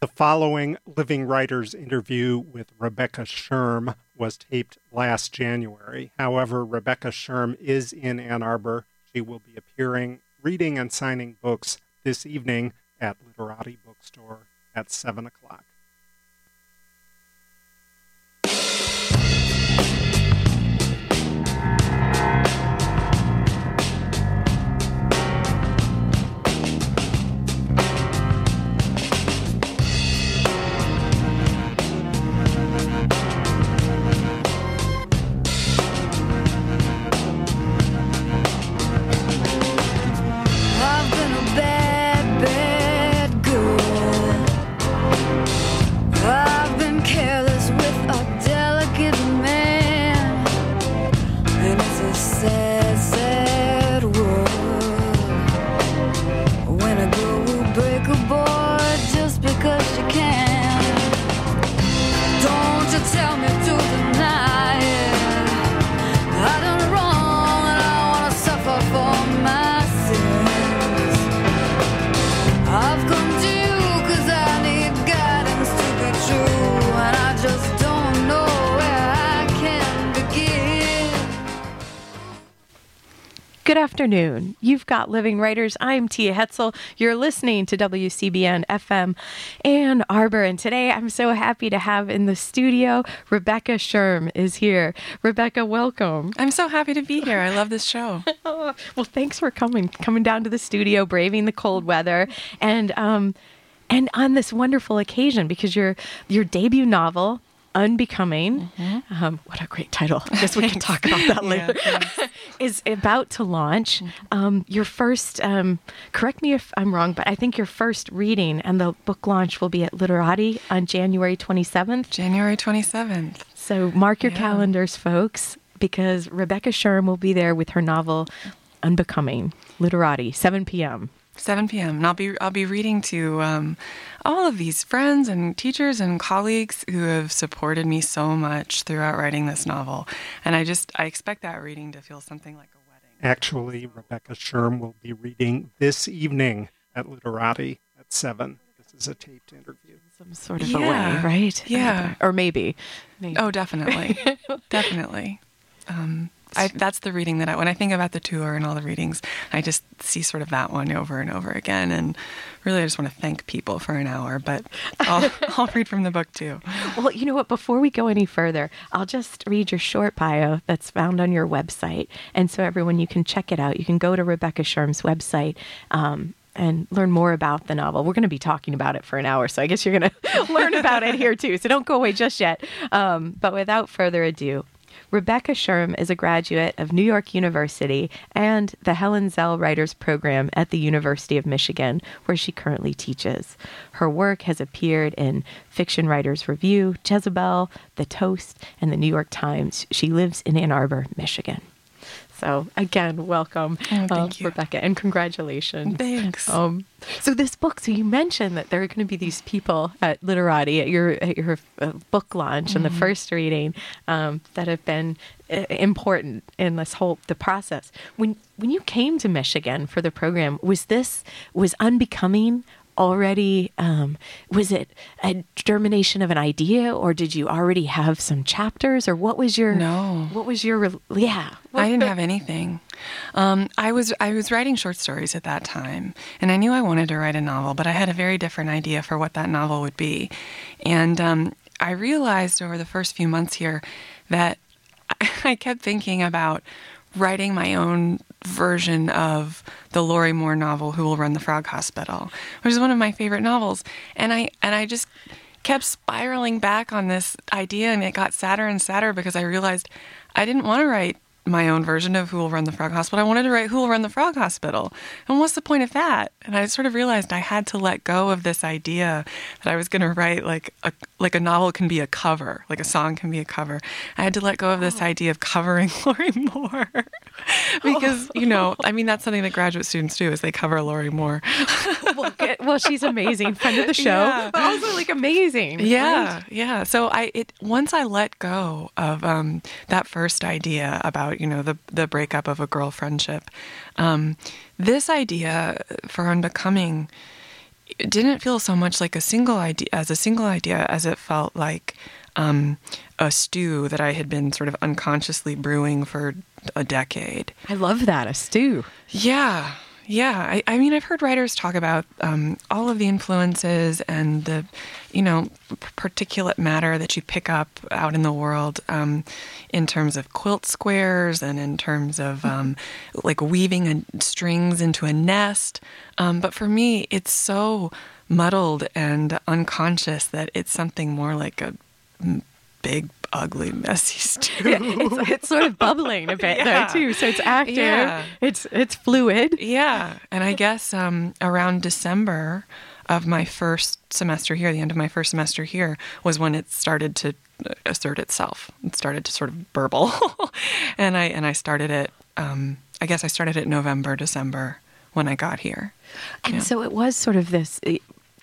The following Living Writers interview with Rebecca Scherm was taped last January. However, Rebecca Scherm is in Ann Arbor. She will be appearing, reading, and signing books this evening at Literati Bookstore at 7 o'clock. Afternoon. You've got Living Writers. I'm Tia Hetzel. You're listening to WCBN FM Ann Arbor. And today I'm so happy to have in the studio Rebecca Scherm is here. Rebecca, welcome. I'm so happy to be here. I love this show. Well, thanks for coming, coming down to the studio, braving the cold weather, and um, and on this wonderful occasion because your your debut novel. Unbecoming. Um, what a great title. I guess we can talk about that Yeah, later. is about to launch. Um, your first, um, correct me if I'm wrong, but I think your first reading and the book launch will be at Literati on January 27th. January 27th. So mark your Yeah. calendars, folks, because Rebecca Scherm will be there with her novel Unbecoming, Literati, 7 p.m. 7 p.m. And I'll be I'll be reading to um, all of these friends and teachers and colleagues who have supported me so much throughout writing this novel. And I just I expect that reading to feel something like a wedding. Actually, Rebecca Scherm will be reading this evening at Literati at 7. This is a taped interview. Some sort of Yeah. a way, right? Yeah. Or maybe. maybe. Oh, definitely, definitely. Um, I, that's the reading that I, when I think about the tour and all the readings, I just see sort of that one over and over again. And really, I just want to thank people for an hour, but I'll, I'll read from the book too. Well, you know what? Before we go any further, I'll just read your short bio that's found on your website. And so, everyone, you can check it out. You can go to Rebecca Scherm's website. Um, and learn more about the novel. We're going to be talking about it for an hour, so I guess you're going to learn about it here too. So don't go away just yet. Um, but without further ado, Rebecca Scherm is a graduate of New York University and the Helen Zell Writers Program at the University of Michigan, where she currently teaches. Her work has appeared in Fiction Writers Review, Jezebel, The Toast, and the New York Times. She lives in Ann Arbor, Michigan. So, again, welcome, Oh, thank you. Rebecca, and congratulations. Thanks. Um, so this book, so you mentioned that there are going to be these people at Literati at your at your uh, book launch and the Mm-hmm. first reading um, that have been uh, important in this whole the process. When when you came to Michigan for the program, was this was unbecoming already? Um, was it a germination of an idea, or did you already have some chapters, or what was your No. What was your yeah? I didn't have anything. Um, I was I was writing short stories at that time, and I knew I wanted to write a novel, but I had a very different idea for what that novel would be. And um, I realized over the first few months here that I kept thinking about writing my own version of the Lorrie Moore novel "Who Will Run the Frog Hospital," which is one of my favorite novels, and I and I just kept spiraling back on this idea, and it got sadder and sadder because I realized I didn't want to write my own version of Who Will Run the Frog Hospital. I wanted to write Who Will Run the Frog Hospital. And what's the point of that? And I sort of realized I had to let go of this idea that I was going to write like a like a novel can be a cover, like a song can be a cover. I had to let go of this idea of covering Lorrie Moore. because, you know, I mean that's something that graduate students do is they cover Lorrie Moore. well, good- well, she's amazing, friend of the show, Yeah. but also like amazing. Yeah, right? yeah. So I it once I let go of um, that first idea about you know the the breakup of a girl friendship, um, this idea for unbecoming didn't feel so much like a single idea as a single idea as it felt like um, a stew that I had been sort of unconsciously brewing for a decade. I love that a stew. Yeah, yeah. I, I mean, I've heard writers talk about um, all of the influences and the, you know, particulate matter that you pick up out in the world um, in terms of quilt squares and in terms of um, like weaving a, strings into a nest. Um, but for me, it's so muddled and unconscious that it's something more like a big, ugly, messy stew. Yeah, it's, it's sort of bubbling a bit Yeah. though too. So it's active. Yeah. It's it's fluid. Yeah, and I guess um, around December of my first semester here, the end of my first semester here, was when it started to assert itself. It started to sort of burble, and I and I started it. Um, I guess I started it November, December when I got here. And Yeah. so it was sort of this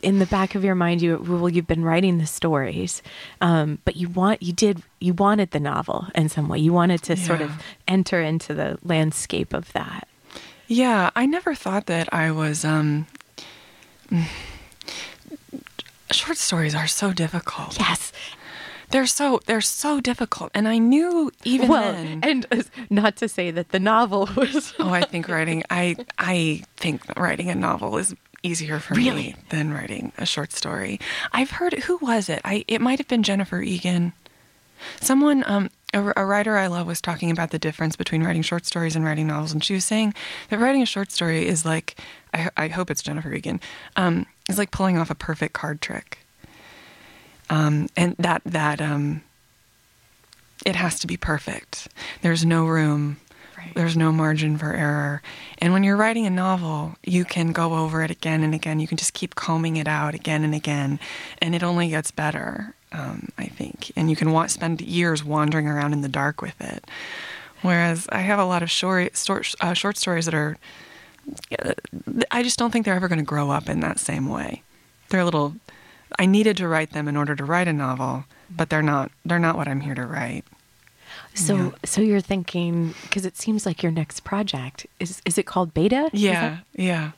in the back of your mind. You well, you've been writing the stories, um, but you want you did you wanted the novel in some way. You wanted to sort of enter into the landscape of that. Yeah, I never thought that I was. Um, short stories are so difficult. Yes. They're so they're so difficult, and I knew even well, then. and uh, not to say that the novel was. Oh, I think writing I I think writing a novel is easier for Really? me than writing a short story. I've heard who was it? I it might have been Jennifer Egan. Someone um a, a writer I love was talking about the difference between writing short stories and writing novels, and she was saying that writing a short story is like I, I hope it's Jennifer Egan um, is like pulling off a perfect card trick. Um, and that that um, it has to be perfect. There's no room Right. there's no margin for error. And when you're writing a novel, you can go over it again and again. You can just keep combing it out again and again, and it only gets better. Um, I think, and you can wa- spend years wandering around in the dark with it. Whereas I have a lot of short short, uh, short stories that are, I just don't think they're ever going to grow up in that same way. They're a little. I needed to write them in order to write a novel, but they're not. They're not what I'm here to write. So Yeah. so you're thinking because it seems like your next project is is it called Beta? Yeah, that- yeah.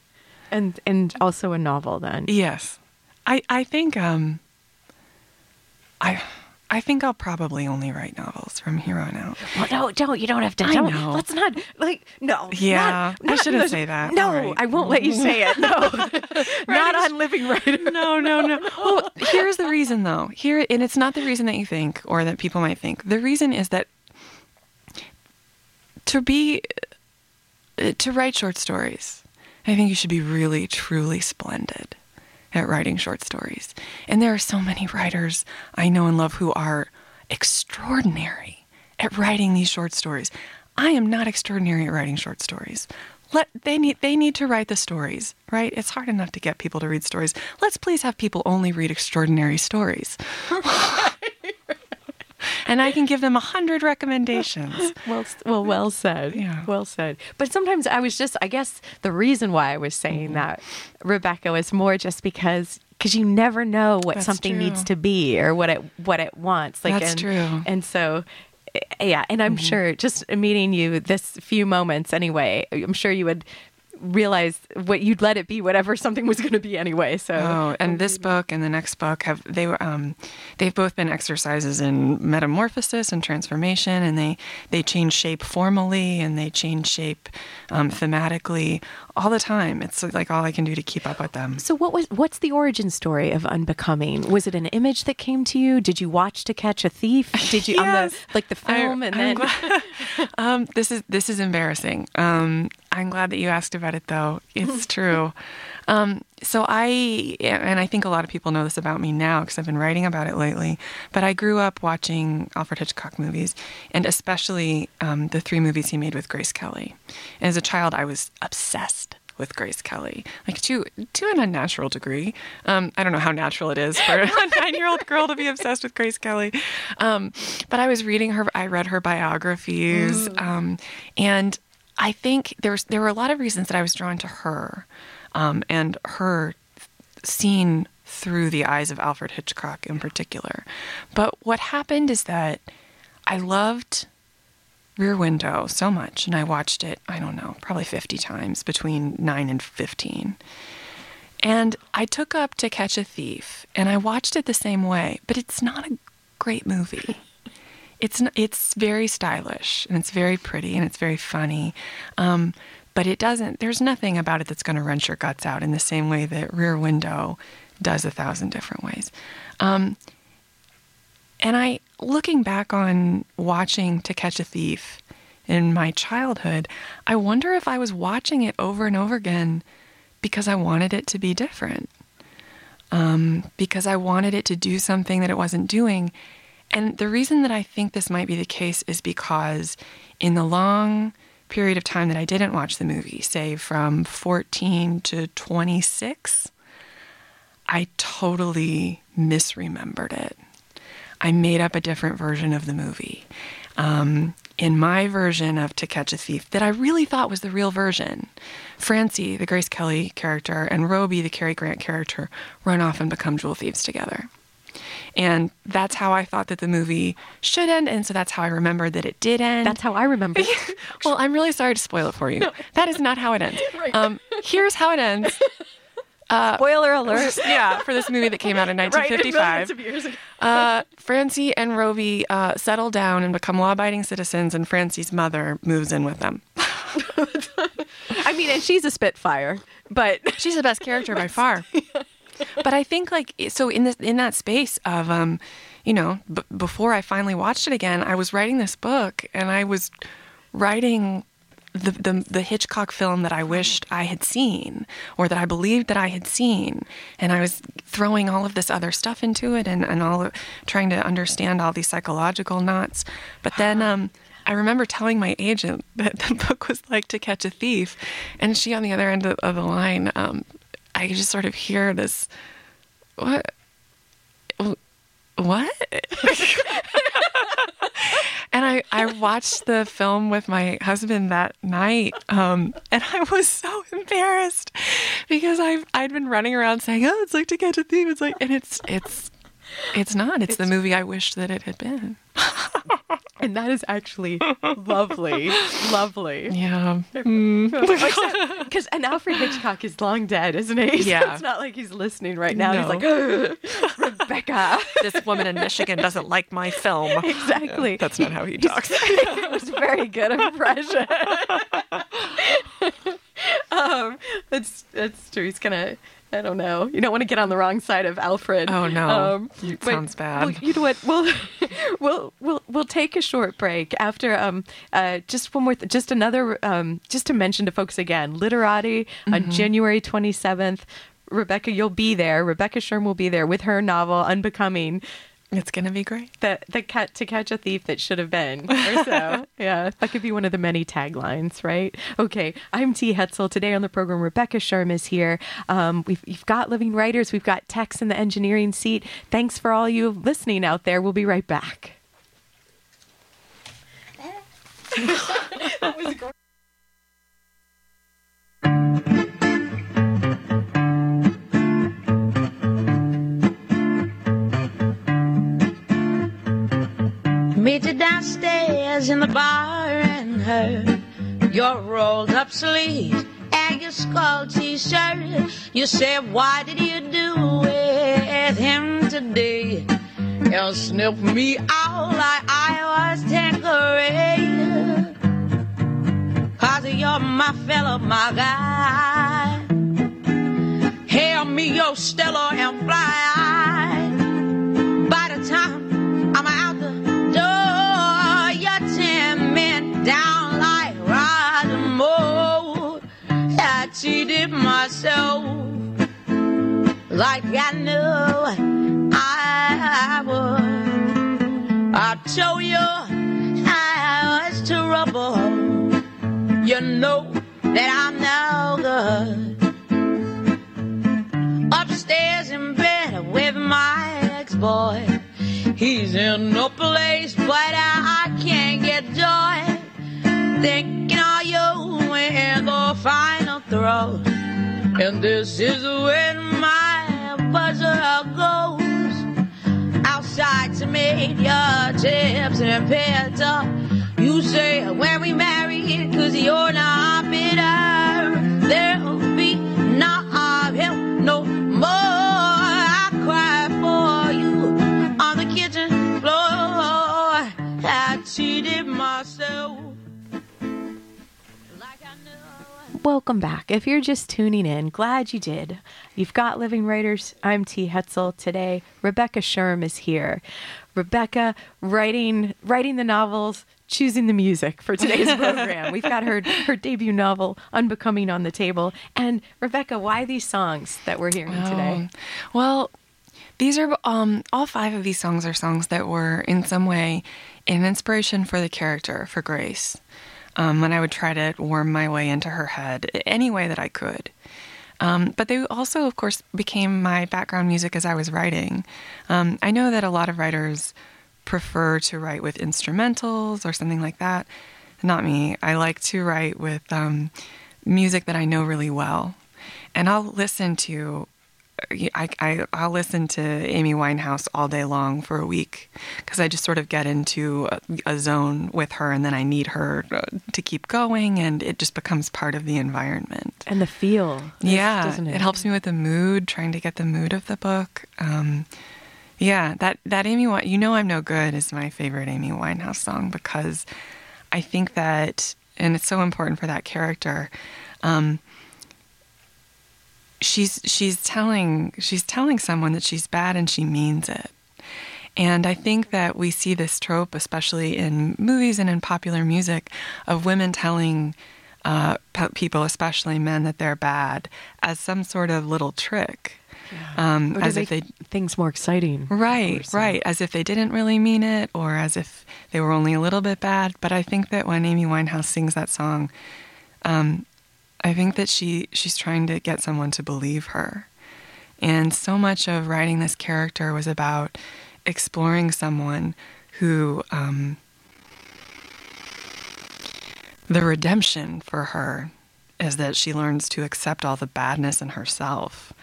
and and also a novel then. Yes, I I think um. I I think I'll probably only write novels from here on out. Well, no, don't. You don't have to. I don't. know. Let's not. Like, no. Yeah, not- I shouldn't say that. No, right. I won't let you say it. No, not on Living Writer. No, no, no. Well, here's the reason though. Here, and it's not the reason that you think or that people might think. The reason is that to be uh, to write short stories, I think you should be really, truly splendid at writing short stories. And there are so many writers I know and love who are extraordinary at writing these short stories. I am not extraordinary at writing short stories. Let they need they need to write the stories, right? It's hard enough to get people to read stories. Let's please have people only read extraordinary stories. and I can give them a hundred recommendations. Well, well, well said. Yeah. Well said. But sometimes I was just, I guess the reason why I was saying that, Rebecca, was more just because because you never know what That's something needs to be or what it what it wants. Like, That's and, true. And so. eh, Yeah, and I'm sure just meeting you this few moments anyway, I'm sure you would realize what you'd let it be whatever something was going to be anyway. So Oh, and this book and the next book have they were um, they've both been exercises in metamorphosis and transformation, and they they change shape formally and they change shape um, thematically all the time. It's like all I can do to keep up with them. So what was what's the origin story of Unbecoming? Was it an image that came to you? Did you watch To Catch a Thief? Did you on the like the film I- and I'm then glad- um, this is this is embarrassing. I'm glad that you asked about it, though. It's true. Um, so I and I think a lot of people know this about me now because I've been writing about it lately. But I grew up watching Alfred Hitchcock movies, and especially um, the three movies he made with Grace Kelly. And as a child, I was obsessed with Grace Kelly, like to to an unnatural degree. Um, I don't know how natural it is for a nine year old girl to be obsessed with Grace Kelly, um, but I was reading her. I read her biographies, um, and I think there's there were a lot of reasons that I was drawn to her, um, and her seen through the eyes of Alfred Hitchcock in particular. But what happened is that I loved Rear Window so much, and I watched it, I don't know, probably 50 times between 9 and 15. And I took up To Catch a Thief and I watched it the same way, but it's not a great movie. It's it's very stylish and it's very pretty and it's very funny, um, but it doesn't. There's nothing about it that's going to wrench your guts out in the same way that Rear Window does a thousand different ways. Um, and I, looking back on watching To Catch a Thief in my childhood, I wonder if I was watching it over and over again because I wanted it to be different. Um, because I wanted it to do something that it wasn't doing. And the reason that I think this might be the case is because in the long period of time that I didn't watch the movie, say from 14 to 26, I totally misremembered it. I made up a different version of the movie. Um, in my version of To Catch a Thief, that I really thought was the real version, Francie, the Grace Kelly character, and Robie, the Cary Grant character, run off and become jewel thieves together. And that's how I thought that the movie should end. And so that's how I remembered that it did end. That's how I remember. well, I'm really sorry to spoil it for you. That is not how it ends. Um, here's how it ends. Spoiler alert. yeah, for this movie that came out in 1955. years ago. Uh, Francie and Robie uh, settle down and become law-abiding citizens, and Francie's mother moves in with them. I mean, and she's a Spitfire, but She's the best character by far. But I think like so in this in that space of um, you know, b- before I finally watched it again, I was writing this book and I was writing the, the the Hitchcock film that I wished I had seen or that I believed that I had seen, and I was throwing all of this other stuff into it and and all trying to understand all these psychological knots. But then um. I remember telling my agent that the book was like To Catch a Thief, and she on the other end of, of the line, um, I could just sort of hear this, what, what? and I, I watched the film with my husband that night, um, and I was so embarrassed because I've, I'd been running around saying, "Oh, it's like To Catch a Thief." It's like, and it's it's it's not. It's, the movie I wished that it had been. and that is actually lovely, lovely. Yeah. Because and Alfred Hitchcock is long dead, isn't he? So Yeah. it's not like he's listening right now. No. He's like, Rebecca. this woman in Michigan doesn't like my film. Exactly. That's not how he talks. it was a very good impression. um, that's that's true. He's gonna. I don't know. You don't want to get on the wrong side of Alfred. Oh, no. Um, It sounds bad. well, you know what? We'll we'll we'll we'll take a short break after um uh just one more th- just another um just to mention to folks again literati Mm-hmm. on January twenty seventh. Rebecca, you'll be there. Rebecca Scherm will be there with her novel Unbecoming It's gonna be great. the the cat to catch a thief that should have been or so. Yeah. That could be one of the many taglines right? Okay i'm t. Hetzel. Today on the program rebecca scherm is here. Um, we've, we've got living writers we've got tex in the engineering seat. Thanks for all you listening out there. We'll be right back Meet you downstairs in the bar and her your rolled up sleeves and your skull t-shirt. You said, why did you do with him today? You sniff me out like I was Tanqueray. Cause you're my fella, my guy. Hail me your Stella and fly. Myself like I knew I would. I told you I was trouble. You know that I'm no good upstairs in bed with my ex-boy. He's in no place, but I, can't get joy. Thinking of you in the final throw. And this is when my buzzer goes outside to make your tips and pizza. You say when we marry, it, cause you're not bitter. There'll be not help no more. I cry for you on the kitchen floor. I cheated myself. Welcome back. If you're just tuning in, glad you did. You've got Living Writers. I'm T. Hetzel. Today, Rebecca Scherm is here. Rebecca writing writing the novels, choosing the music for today's program. We've got her her debut novel, Unbecoming, on the table. And Rebecca, why these songs that we're hearing today? Oh, well, these are um, all five of these songs are songs that were in some way an inspiration for the character, for Grace. Um, and I would try to worm my way into her head any way that I could. Um, but they also, of course, became my background music as I was writing. Um, I know that a lot of writers prefer to write with instrumentals or something like that. Not me. I like to write with um, music that I know really well. And I'll listen to I, I I'll listen to Amy Winehouse all day long for a week because I just sort of get into a, a, zone with her, and then I need her uh, to keep going, and it just becomes part of the environment and the feel. Yeah, doesn't it? it helps me with the mood, trying to get the mood of the book. Um, yeah, that that Amy, you know, I'm no good is my favorite Amy Winehouse song because I think that, and it's so important for that character. Um, she's she's telling she's telling someone that she's bad and she means it. And I think that we see this trope, especially in movies and in popular music, of women telling uh, people, especially men, that they're bad as some sort of little trick. Yeah. Um, as if they things more exciting, right? Right, as if they didn't really mean it, or as if they were only a little bit bad. But I think that when Amy Winehouse sings that song, um, I think that she she's trying to get someone to believe her. And so much of writing this character was about exploring someone who um, the redemption for her is that she learns to accept all the badness in herself,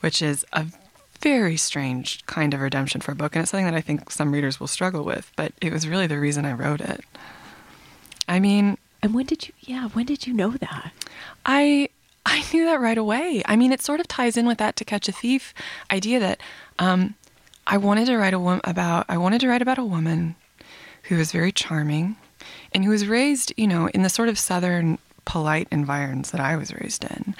which is a very strange kind of redemption for a book. And it's something that I think some readers will struggle with, but it was really the reason I wrote it. I mean, and when did you? Yeah, when did you know that? I I knew that right away. I mean, it sort of ties in with that To Catch a Thief idea that um, I wanted to write a woman about. I wanted to write about a woman who was very charming and who was raised, you know, in the sort of southern polite environs that I was raised in.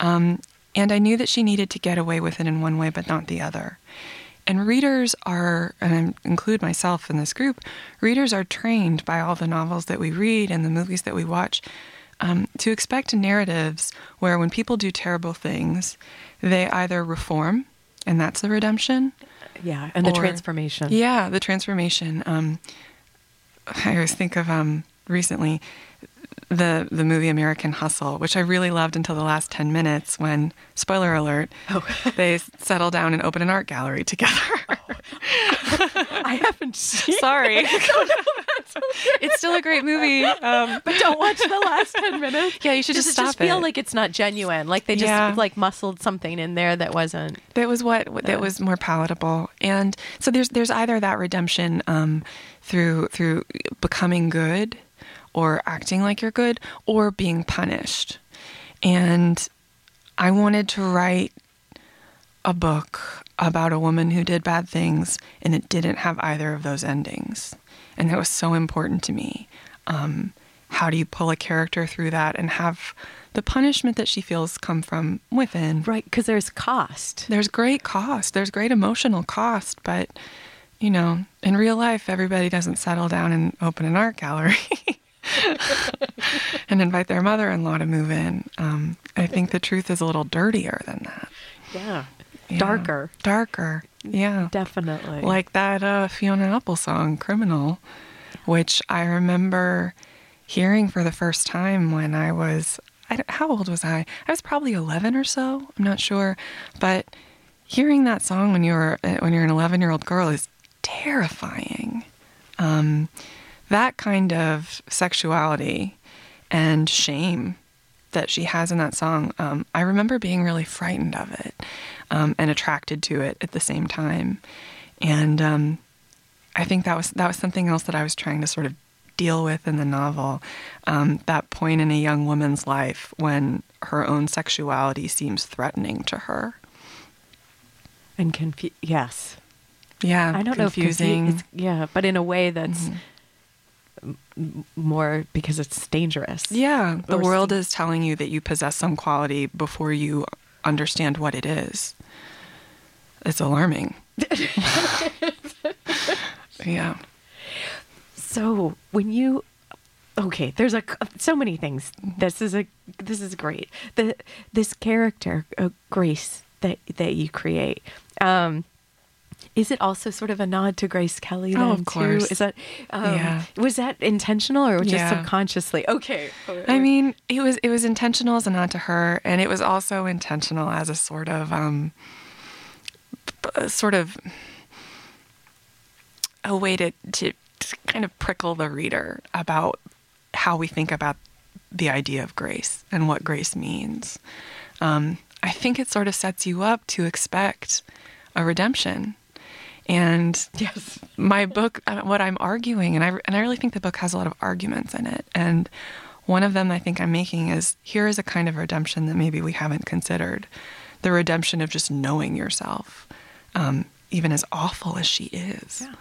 Um, and I knew that she needed to get away with it in one way, but not the other. And readers are, and I include myself in this group, readers are trained by all the novels that we read and the movies that we watch um, to expect narratives where when people do terrible things, they either reform, and that's the redemption. Yeah, and the or, transformation. Yeah, the transformation. Um, I always think of um, recently the the movie American Hustle, which I really loved until the last ten minutes when, spoiler alert, oh. they settle down and open an art gallery together. Oh. I haven't seen. Sorry, it's still a great movie, um, but don't watch the last ten minutes. Yeah, you should Does just stop just feel like it's not genuine. Like they just yeah. like muscled something in there that wasn't. That was what that was more palatable, and so there's there's either that redemption um, through through becoming good or acting like you're good or being punished. And I wanted to write a book about a woman who did bad things and it didn't have either of those endings. And that was so important to me. Um, how do you pull a character through that and have the punishment that she feels come from within? Right, because there's cost. There's great cost. There's great emotional cost, but you know, in real life, everybody doesn't settle down and open an art gallery. and invite their mother in law to move in. Um, I think the truth is a little dirtier than that. Yeah. yeah. Darker. Darker. Yeah. Definitely. Like that uh, Fiona Apple song, Criminal, which I remember hearing for the first time when I was, I how old was I? I was probably 11 or so. I'm not sure. But hearing that song when you're, when you're an 11 year old girl is terrifying. Um, that kind of sexuality and shame that she has in that song, um, I remember being really frightened of it um, and attracted to it at the same time. And um, I think that was that was something else that I was trying to sort of deal with in the novel. Um, that point in a young woman's life when her own sexuality seems threatening to her. And confu- yes, yeah, I don't confusing. know. If confu- yeah, but in a way that's. Mm-hmm more because it's dangerous. Yeah, the Or world see- is telling you that you possess some quality before you understand what it is. It's alarming. yeah. So when you okay, there's a so many things. This is a this is great. The this character uh, Grace that that you create. Um, is it also sort of a nod to Grace Kelly? Then, Oh, of too? course. Is that um, Yeah. was that intentional or just Yeah. subconsciously? Okay. I mean, it was it was intentional as a nod to her, and it was also intentional as a sort of um, sort of a way to, to to kind of prickle the reader about how we think about the idea of grace and what grace means. Um, I think it sort of sets you up to expect a redemption. And yes. my book, uh, what I'm arguing, and I and I really think the book has a lot of arguments in it. And one of them I think I'm making is here is a kind of redemption that maybe we haven't considered, the redemption of just knowing yourself, um, even as awful as she is. Yeah.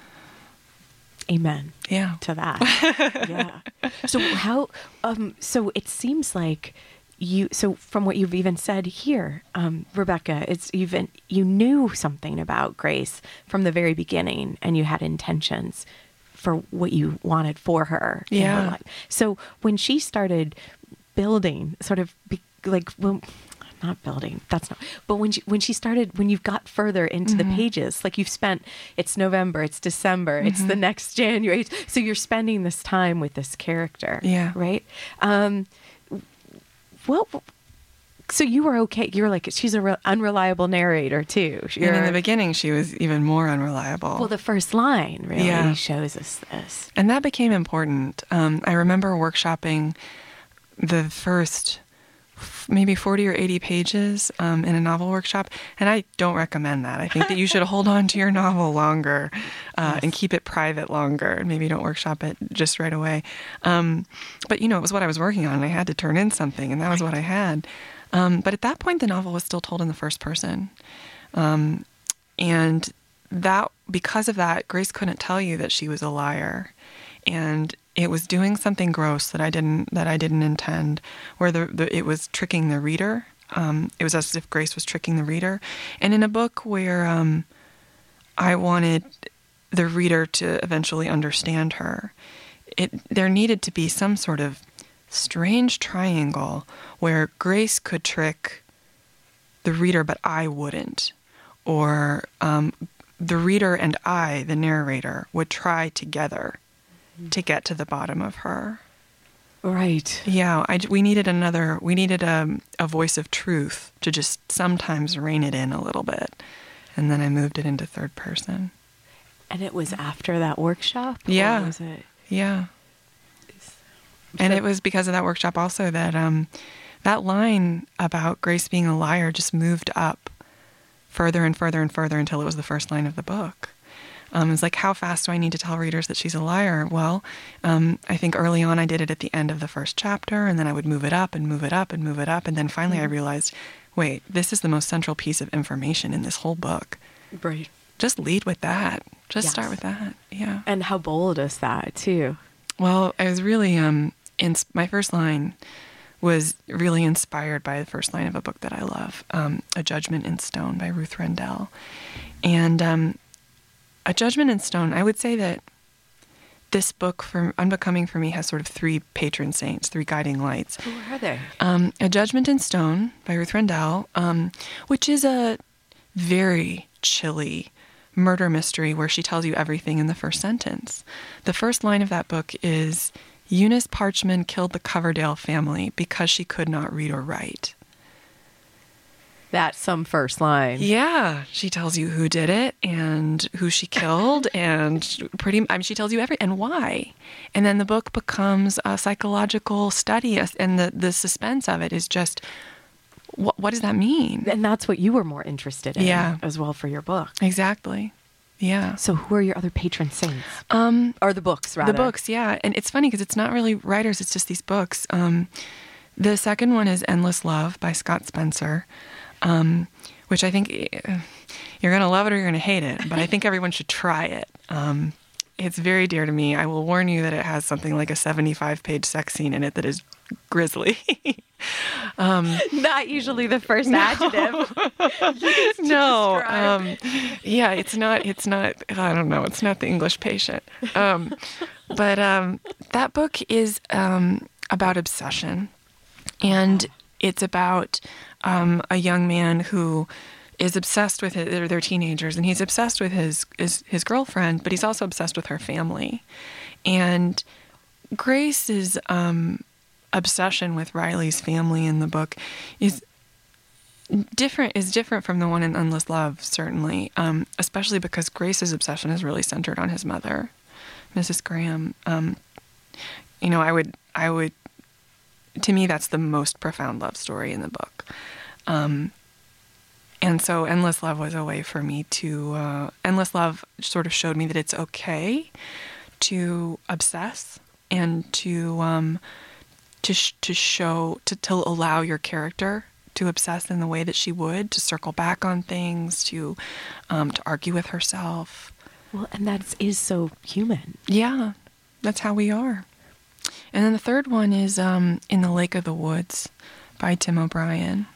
Amen. Yeah. to that. yeah. So how? Um. So it seems like you. So from what you've even said here, um, Rebecca, it's even you knew something about Grace from the very beginning, and you had intentions for what you wanted for her. her Yeah. life. So when she started building, sort of be, like well. Not building. That's not. But when she when she started, when you've got further into Mm-hmm. the pages, like you've spent, it's November, it's December, it's the next January. So you're spending this time with this character. Yeah. Right. Um. Well. So you were okay. You were like, she's a re- unreliable narrator too. And in the beginning, she was even more unreliable. well, the first line really Yeah. shows us this. And that became important. Um, I remember workshopping the first maybe 40 or 80 pages um, in a novel workshop, and I don't recommend that. I think that you should hold on to your novel longer uh, and keep it private longer. and Maybe don't workshop it just right away. Um, but, you know, it was what I was working on, and I had to turn in something, and that was what I had. Um, but at that point, the novel was still told in the first person. Um, and that because of that grace couldn't tell you that she was a liar and it was doing something gross that i didn't that i didn't intend where the, the it was tricking the reader. Um, it was as if grace was tricking the reader. And in a book where um, i wanted the reader to eventually understand her it there needed to be some sort of strange triangle where grace could trick the reader, but I wouldn't. Or um, the reader and I, the narrator, would try together to get to the bottom of her. Right. Yeah, I, we needed another, we needed a, a voice of truth to just sometimes rein it in a little bit. And then I moved it into third person. And it was after that workshop. Yeah. was it? Yeah. And it was because of that workshop also that um, that line about Grace being a liar just moved up further and further and further until it was the first line of the book. Um, it's like, how fast do I need to tell readers that she's a liar? Well, um, I think early on I did it at the end of the first chapter, and then I would move it up and move it up and move it up. And then finally I realized, wait, this is the most central piece of information in this whole book. Right. Just lead with that. Just start with that. Yeah. And how bold is that too? Well, I was really um in my first line was really inspired by the first line of a book that I love, um, A Judgment in Stone by Ruth Rendell. And um, A Judgment in Stone, I would say that this book for Unbecoming for me has sort of three patron saints, three guiding lights. Who are they? Um, a Judgment in Stone by Ruth Rendell, um, which is a very chilly murder mystery where she tells you everything in the first sentence. The first line of that book is Eunice Parchman killed the Coverdale family because she could not read or write. That's some first line. Yeah, she tells you who did it and who she killed, and pretty. I mean, she tells you every and why, and then the book becomes a psychological study, and the the suspense of it is just, what what does that mean? And that's what you were more interested in Yeah. as well for your book. Exactly. Yeah. So who are your other patron saints? Um, Or the books, rather. the books, yeah, and it's funny because it's not really writers; it's just these books. Um, the second one is "Endless Love" by Scott Spencer, um, which I think eh, you're gonna love it or you're gonna hate it, but I think everyone should try it. Um, it's very dear to me. I will warn you that it has something like a 75 page sex scene in it that is grisly. Not usually the first adjective. no, um, yeah, it's not. It's not. I don't know. It's not the English Patient. Um, but um, that book is um, about obsession, and it's about um, a young man who is obsessed with his. They're, they're teenagers, and he's obsessed with his, his his girlfriend, but he's also obsessed with her family, and Grace's um, obsession with Riley's family in the book is different is different from the one in Endless Love, certainly, um, especially because Grace's obsession is really centered on his mother, Mrs. Graham. Um, you know, I would, I would, to me, that's the most profound love story in the book. Um, and so, Endless Love was a way for me to. Uh, Endless Love sort of showed me that it's okay to obsess and to um, to sh- to show to to allow your character to obsess in the way that she would, to circle back on things, to um, to argue with herself. well, and that is so human. Yeah, that's how we are. And then the third one is um, in the Lake of the Woods by Tim O'Brien,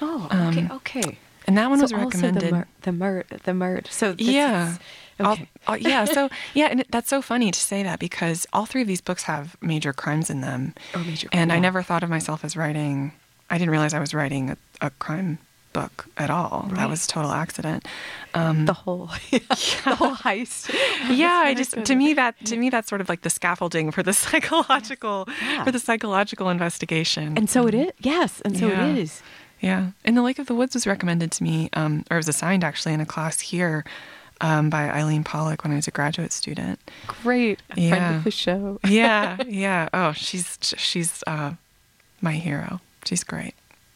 Oh, Um, okay, okay. and that one was so also the mer- the mer- So yeah. is- okay. all- yeah. So yeah, and it, that's so funny to say that because all three of these books have major crimes in them, Oh, major- and I never thought of myself as writing. I didn't realize I was writing a, a crime book at all. That was a total accident. Um, the whole the whole heist. yeah, I just to me that to me that's sort of like the scaffolding for the psychological Yeah. for the psychological investigation. And so it is. Yes, and so Yeah. it is. Yeah. And The Lake of the Woods was recommended to me, um, or it was assigned actually in a class here um, by Eileen Pollack when I was a graduate student. Great. A friend Yeah. of the show. Yeah. yeah. Oh, she's she's uh, my hero. She's great.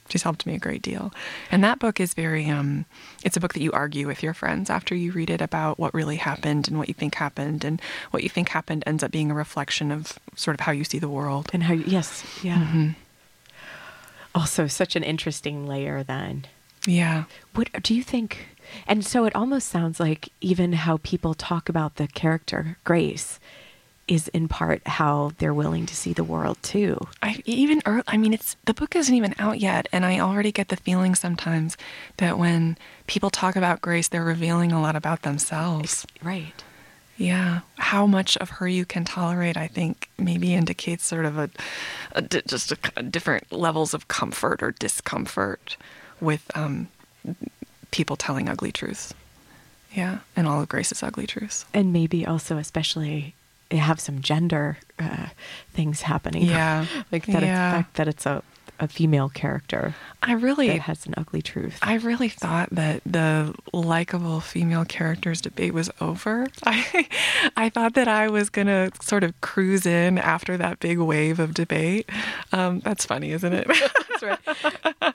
She's helped me a great deal. And that book is very um it's a book that you argue with your friends after you read it about what really happened and what you think happened and what you think happened ends up being a reflection of sort of how you see the world. And how, you, yes, yeah. Mm-hmm. Also, such an interesting layer then. Yeah. What do you think? And so it almost sounds like even how people talk about the character Grace is in part how they're willing to see the world too. I even I mean it's the book isn't even out yet and I already get the feeling sometimes that when people talk about Grace they're revealing a lot about themselves. Right. Yeah, how much of her you can tolerate I think maybe indicates sort of a, a di- just a, c- different levels of comfort or discomfort with um, people telling ugly truths. Yeah, and all of Grace's ugly truths. And maybe also, especially, have some gender uh, things happening. Yeah. like that. Yeah. Fact that it's a, a female character I really that has an ugly truth. I really thought that the likable female characters debate was over. I I thought that I was gonna sort of cruise in after that big wave of debate. Um, that's funny, isn't it? That's right.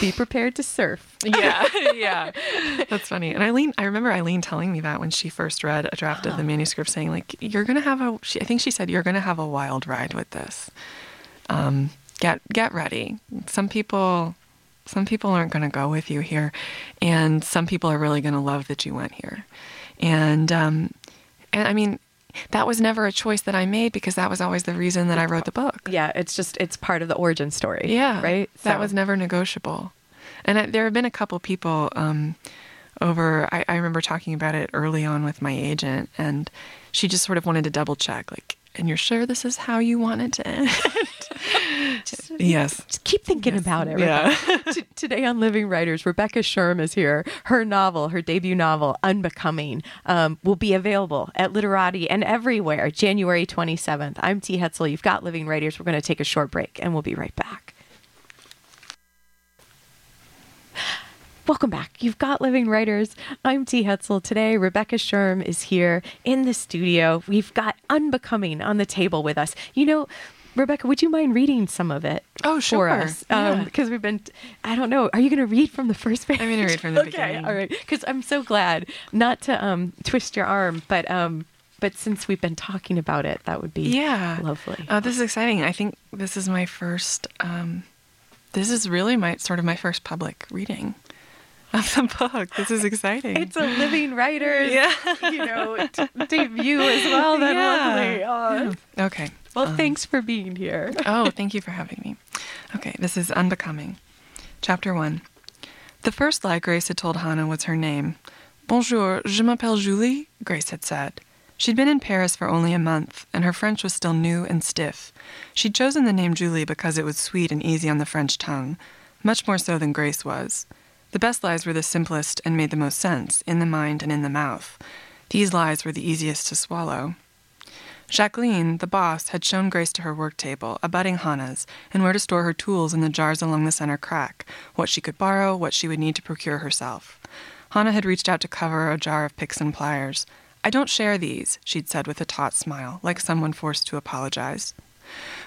Be prepared to surf. yeah, yeah, that's funny. And Eileen, I remember Eileen telling me that when she first read a draft of the manuscript, saying like, "You're gonna have a," she, I think she said, "You're gonna have a wild ride with this. Um, get get ready. Some people." Some people aren't going to go with you here, and some people are really going to love that you went here. And um, and I mean, that was never a choice that I made because that was always the reason that I wrote the book. Yeah, it's just it's part of the origin story. Yeah, right. That was never negotiable. And I, there have been a couple people um, over. I, I remember talking about it early on with my agent, and she just sort of wanted to double check, like, "And you're sure this is how you want it to end?" yes. Just keep thinking about it. Yeah. T- Today on Living Writers, Rebecca Scherm is here. Her novel, her debut novel, Unbecoming, um, will be available at Literati and everywhere January 27th. I'm T. Hetzel. You've got Living Writers. We're going to take a short break and we'll be right back. Welcome back. You've got Living Writers. I'm T. Hetzel. Today, Rebecca Scherm is here in the studio. We've got Unbecoming on the table with us. You know, Rebecca, would you mind reading some of it Oh, for sure. us? Yeah. Because we've been, I don't know, are you going to read from the first page? I'm gonna read from the okay, beginning. All right. Because I'm so glad not to um, twist your arm, but um, but since we've been talking about it, that would be Yeah. lovely. Uh, this is exciting. I think this is my first. Um, this is really my sort of my first public reading. Of the book. This is exciting. It's a living writer's, Yeah. you know, t- debut as well. Then Yeah. lovely. Oh. okay. Well, um, thanks for being here. Oh, thank you for having me. Okay, this is Unbecoming. Chapter 1. The first lie Grace had told Hannah was her name. Bonjour, je m'appelle Julie, Grace had said. She'd been in Paris for only a month, and her French was still new and stiff. She'd chosen the name Julie because it was sweet and easy on the French tongue, much more so than Grace was. The best lies were the simplest and made the most sense, in the mind and in the mouth. These lies were the easiest to swallow. Jacqueline, the boss, had shown Grace to her work table, abutting Hannah's, and where to store her tools in the jars along the center crack, what she could borrow, what she would need to procure herself. Hannah had reached out to cover a jar of picks and pliers. I don't share these, she'd said with a taut smile, like someone forced to apologize.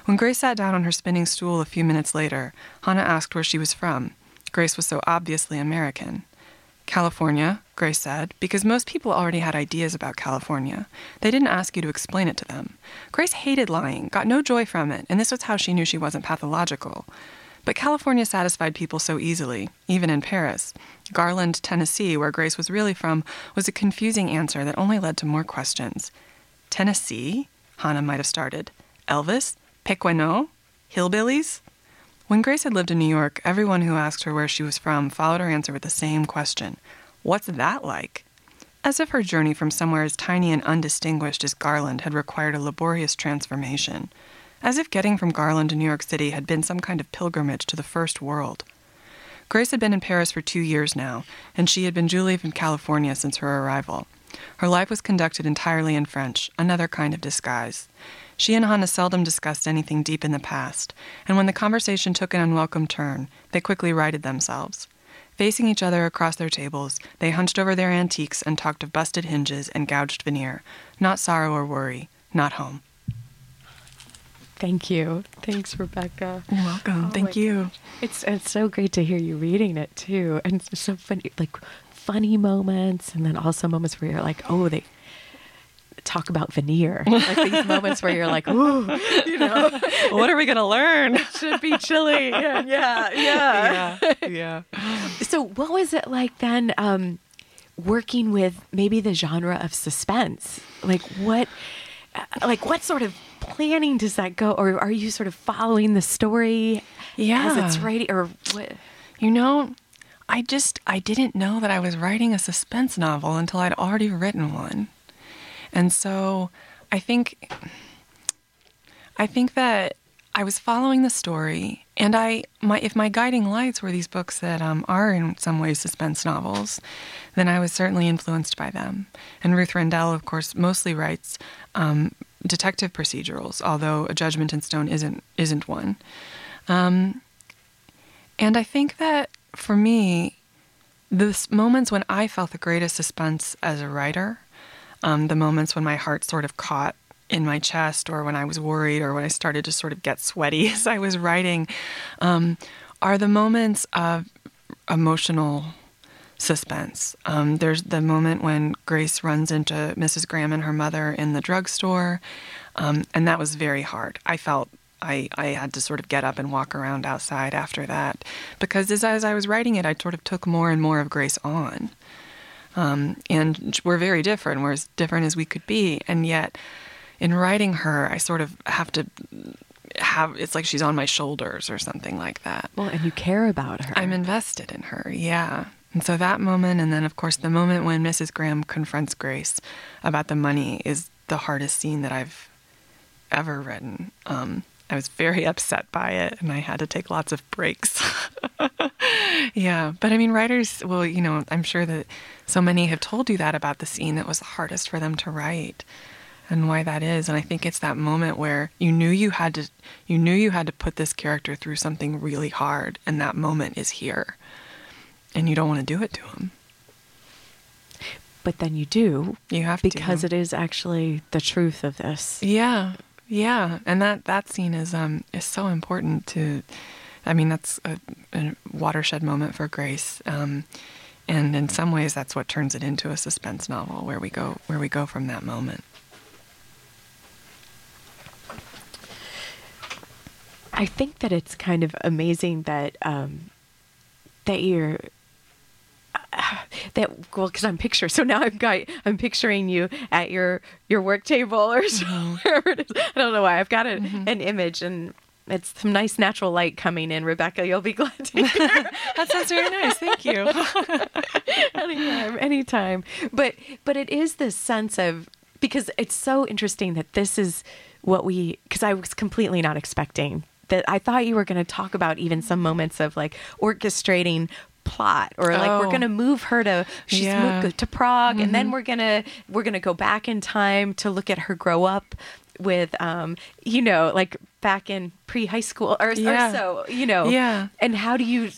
When Grace sat down on her spinning stool a few minutes later, Hannah asked where she was from. Grace was so obviously American. California, Grace said, because most people already had ideas about California. They didn't ask you to explain it to them. Grace hated lying, got no joy from it, and this was how she knew she wasn't pathological. But California satisfied people so easily, even in Paris. Garland, Tennessee, where Grace was really from, was a confusing answer that only led to more questions. Tennessee? Hannah might have started. Elvis? Pequeno? Oh. Hillbillies? When Grace had lived in New York, everyone who asked her where she was from followed her answer with the same question What's that like? As if her journey from somewhere as tiny and undistinguished as Garland had required a laborious transformation. As if getting from Garland to New York City had been some kind of pilgrimage to the first world. Grace had been in Paris for two years now, and she had been Julie from California since her arrival. Her life was conducted entirely in French, another kind of disguise. She and Hannah seldom discussed anything deep in the past, and when the conversation took an unwelcome turn, they quickly righted themselves. Facing each other across their tables, they hunched over their antiques and talked of busted hinges and gouged veneer. Not sorrow or worry, not home. Thank you. Thanks, Rebecca. You're welcome. Oh Thank you. It's it's so great to hear you reading it too, and it's so funny, like funny moments, and then also moments where you're like, oh, they talk about veneer, like these moments where you're like, ooh, you know, what are we going to learn? should be chilly. Yeah, yeah, yeah. yeah. Yeah. So, what was it like then? Um, working with maybe the genre of suspense, like what, uh, like what sort of planning does that go, or are you sort of following the story yeah. as it's writing, or what? You know, I just I didn't know that I was writing a suspense novel until I'd already written one. And so I think I think that I was following the story and I my if my guiding lights were these books that um, are in some ways suspense novels, then I was certainly influenced by them. And Ruth Rendell, of course, mostly writes um, detective procedurals, although A Judgment in Stone isn't isn't one. Um, and I think that for me, the moments when I felt the greatest suspense as a writer, um, the moments when my heart sort of caught in my chest, or when I was worried, or when I started to sort of get sweaty as I was writing, um, are the moments of emotional suspense. Um, there's the moment when Grace runs into Mrs. Graham and her mother in the drugstore, um, and that was very hard. I felt I, I had to sort of get up and walk around outside after that because as, as I was writing it, I sort of took more and more of Grace on. Um, and we're very different. We're as different as we could be. And yet, in writing her, I sort of have to have it's like she's on my shoulders or something like that. Well, and you care about her. I'm invested in her, yeah. And so that moment, and then of course the moment when Mrs. Graham confronts Grace about the money is the hardest scene that I've ever written. Um, I was very upset by it, and I had to take lots of breaks. yeah, but I mean, writers, well, you know, I'm sure that so many have told you that about the scene that was the hardest for them to write and why that is and i think it's that moment where you knew you had to you knew you had to put this character through something really hard and that moment is here and you don't want to do it to him but then you do you have to because to it is actually the truth of this. yeah yeah and that that scene is um is so important to i mean that's a, a watershed moment for grace um and in some ways that's what turns it into a suspense novel where we go where we go from that moment. I think that it's kind of amazing that um, that you're that well because i'm picture so now i've got i'm picturing you at your your work table or so, mm-hmm. wherever it is. I don't know why. I've got a, mm-hmm. an image and it's some nice natural light coming in. Rebecca you'll be glad to hear. That sounds very nice. Thank you. anytime anytime. But but it is this sense of because it's so interesting that this is what we because i was completely not expecting that. I thought you were going to talk about even some moments of like orchestrating plot or like we're Oh. going to move her to she's Yeah. moved to prague and then mm-hmm. we're going to we're going to go back in time to look at her grow up with um you know like back in pre-high school or, Yeah. or so you know Yeah. and how do you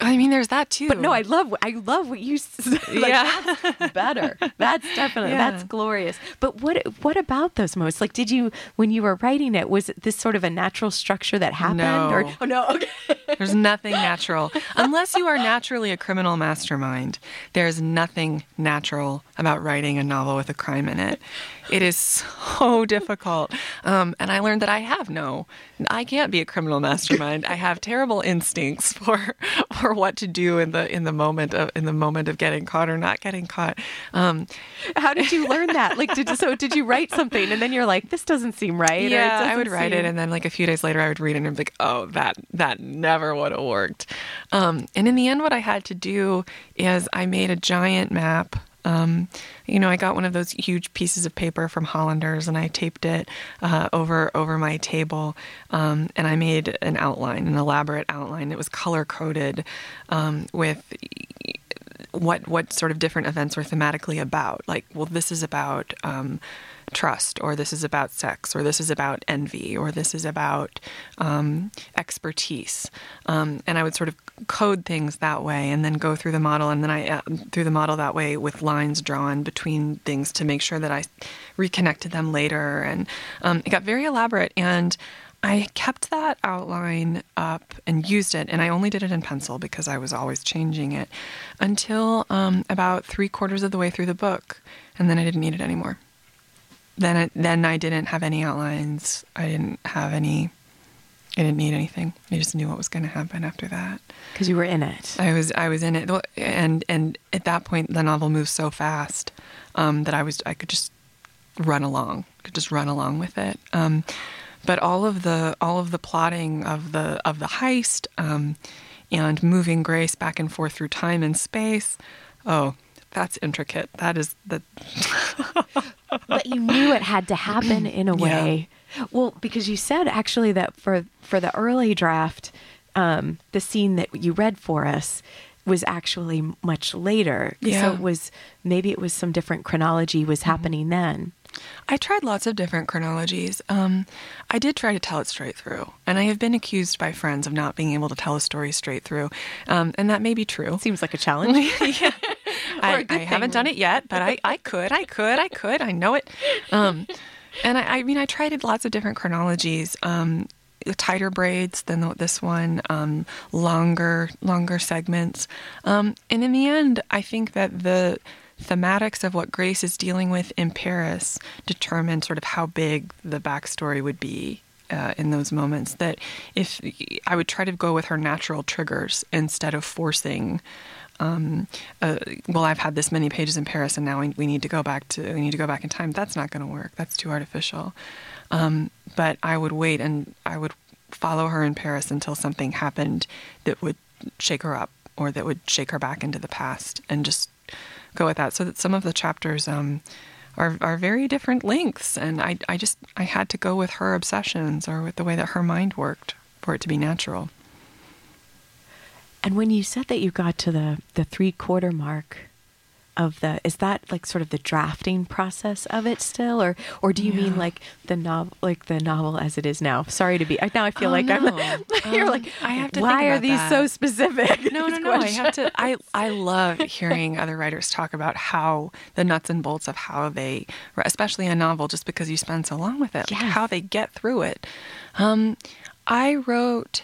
I mean, there's that too. but no, I love I love what you like, Yeah. That's better. That's definitely Yeah. that's glorious. But what what about those moments? Like, did you when you were writing it, was it this sort of a natural structure that happened? Or No. oh no, okay. There's nothing natural. Unless you are naturally a criminal mastermind, there's nothing natural about writing a novel with a crime in it. It is so difficult. Um, and I learned that I have no, I can't be a criminal mastermind. I have terrible instincts for for what to do in the in the moment of in the moment of getting caught or not getting caught. Um, How did you learn that? Like, did so did you write something and then you're like, this doesn't seem right? or Yeah, I would write it, and then like a few days later, I would read it, and I'd be like, "Oh, that that never would have worked." Um, and in the end, what I had to do is I made a giant map. Um, you know, I got one of those huge pieces of paper from Hollanders, and I taped it uh, over over my table, um, and I made an outline, an elaborate outline. It was color coded um, with what what sort of different events were thematically about. Like, well, this is about um, trust, or this is about sex, or this is about envy, or this is about um, expertise. Um, and I would sort of code things that way, and then go through the model, and then I uh, through the model that way with lines drawn between things to make sure that I reconnected them later. And um, it got very elaborate and. I kept that outline up and used it, and I only did it in pencil because I was always changing it until um, about three quarters of the way through the book, and then I didn't need it anymore. Then, then I didn't have any outlines. I didn't have any. I didn't need anything. I just knew what was going to happen after that. because you were in it. I was I was in it, and and at that point the novel moved so fast um, that I was I could just run along, could just run along with it. Um, but all of the all of the plotting of the of the heist um, and moving Grace back and forth through time and space, oh, that's intricate. That is the but you knew it had to happen in a Yeah. Well, because you said actually that for for the early draft, um, the scene that you read for us was actually much later. Yeah. So it was maybe it was some different chronology was happening then. I tried lots of different chronologies. Um, I did try to tell it straight through, and I have been accused by friends of not being able to tell a story straight through, um, and that may be true. Seems like a challenge. I, good I haven't done it yet, but I, I could, I could, I could, I know it. Um, and I, I mean, I tried lots of different chronologies. Um, tighter braids than this one, um, longer, longer segments. Um, and in the end, I think that the thematics of what Grace is dealing with in Paris determine sort of how big the backstory would be uh, in those moments. That if I would try to go with her natural triggers instead of forcing. Um, uh, well, I've had this many pages in Paris, and now we, we need to go back to we need to go back in time. That's not going to work. That's too artificial. Um, but I would wait, and I would follow her in Paris until something happened that would shake her up, or that would shake her back into the past, and just go with that. So that some of the chapters um, are are very different lengths, and I I just I had to go with her obsessions or with the way that her mind worked for it to be natural. And when you said that you got to the the three quarter mark of the is that like sort of the drafting process of it still or or do you mean like the novel like the novel as it is now sorry to be I, now i feel Oh, like i'm you're Um, like I have to why are these that. so specific No, no, no. I have to. I I love hearing other writers talk about how the nuts and bolts of how they, especially a novel, just because you spend so long with it, like how they get through it. Um, I wrote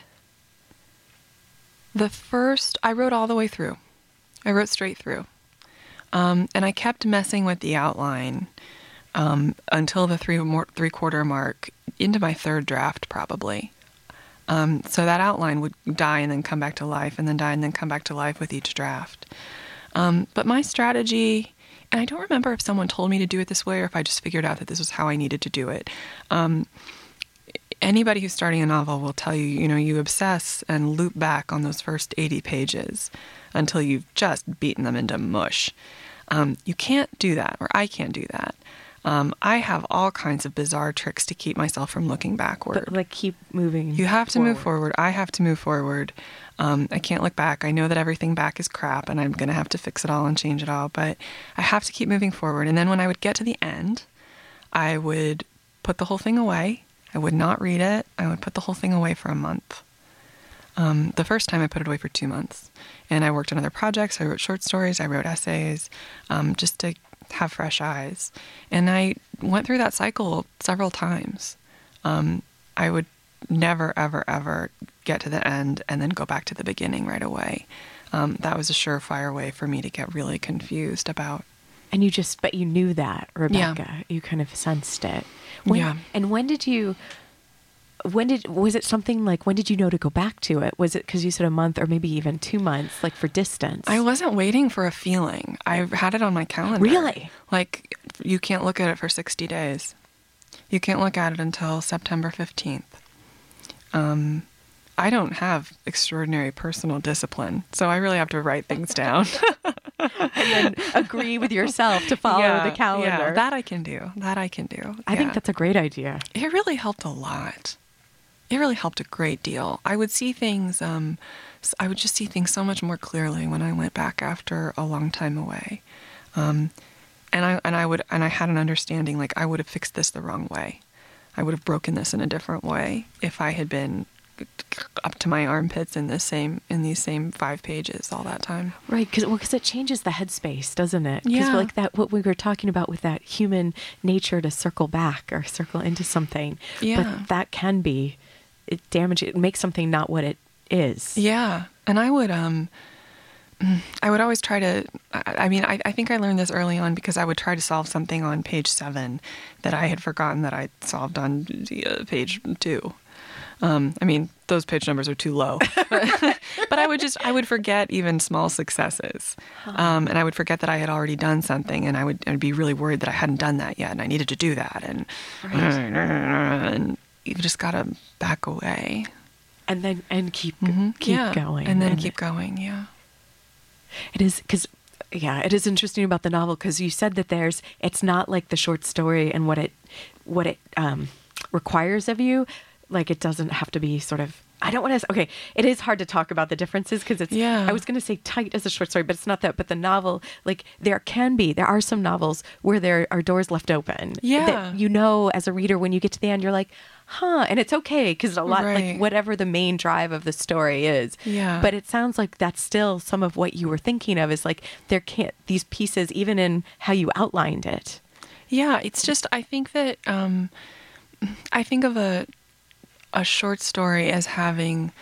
the first. I wrote all the way through. I wrote straight through, um, and I kept messing with the outline um, until the three more, three quarter mark into my third draft, probably. Um, so that outline would die and then come back to life, and then die and then come back to life with each draft. Um, but my strategy, and I don't remember if someone told me to do it this way or if I just figured out that this was how I needed to do it. Anybody who's starting a novel will tell you, you know, you obsess and loop back on those first 80 pages until you've just beaten them into mush. Um, you can't do that, or I can't do that. Um, I have all kinds of bizarre tricks to keep myself from looking backward. But like keep moving. You have to move forward. I have to move forward. Um, I can't look back. I know that everything back is crap and I'm going to have to fix it all and change it all, but I have to keep moving forward. And then when I would get to the end, I would put the whole thing away. I would not read it. I would put the whole thing away for a month. Um, the first time I put it away for two months. And I worked on other projects. I wrote short stories, I wrote essays, um, just to have fresh eyes. And I went through that cycle several times. Um, I would never, ever, ever get to the end and then go back to the beginning right away. Um, that was a surefire way for me to get really confused about. And you just, but you knew that, Rebecca. You kind of sensed it. When, Yeah. And when did you? When did was it something like when did you know to go back to it? Was it because you said a month or maybe even two months, like for distance? I wasn't waiting for a feeling. I had it on my calendar. Really? Like, you can't look at it for 60 days. You can't look at it until September 15th. Um, I don't have extraordinary personal discipline, so I really have to write things down. and then agree with yourself to follow Yeah, the calendar. yeah, that I can do. That I can do. I think that's a great idea. it really helped a lot. It really helped a great deal. I would see things, um, I would just see things so much more clearly when I went back after a long time away. Um, and I and I would and I had an understanding like I would have fixed this the wrong way. I would have broken this in a different way if I had been up to my armpits in the same in these same five pages all that time. Right, because well, 'cause it changes the headspace, doesn't it? Yeah. like that, what we were talking about with that human nature to circle back or circle into something. Yeah. But that can be it damage. It makes something not what it is. Yeah, and I would um, I would always try to. I I mean, I, I think I learned this early on because I would try to solve something on page seven that I had forgotten that I solved on uh, page two. Um, I mean, those pitch numbers are too low, but I would just I would forget even small successes, um, and I would forget that I had already done something, and I would I'd be really worried that I hadn't done that yet, and I needed to do that, and and you just gotta back away. And then and keep Mhm. keep Yeah, going, and then keep going. Yeah. It is because, yeah, it is interesting about the novel because you said that there's it's not like the short story and what it what it um, requires of you. Like it doesn't have to be sort of. I don't want to. Okay, it is hard to talk about the differences because it's. Yeah. I was going to say tight as a short story, but it's not that. But the novel, like there can be, there are some novels where there are doors left open. Yeah. That you know, as a reader, when you get to the end, you're like, huh, and it's okay because a lot like whatever the main drive of the story is. Yeah. But it sounds like that's still some of what you were thinking of is like there can't these pieces even in how you outlined it. Yeah, it's just I think that um, I think of a a short story as having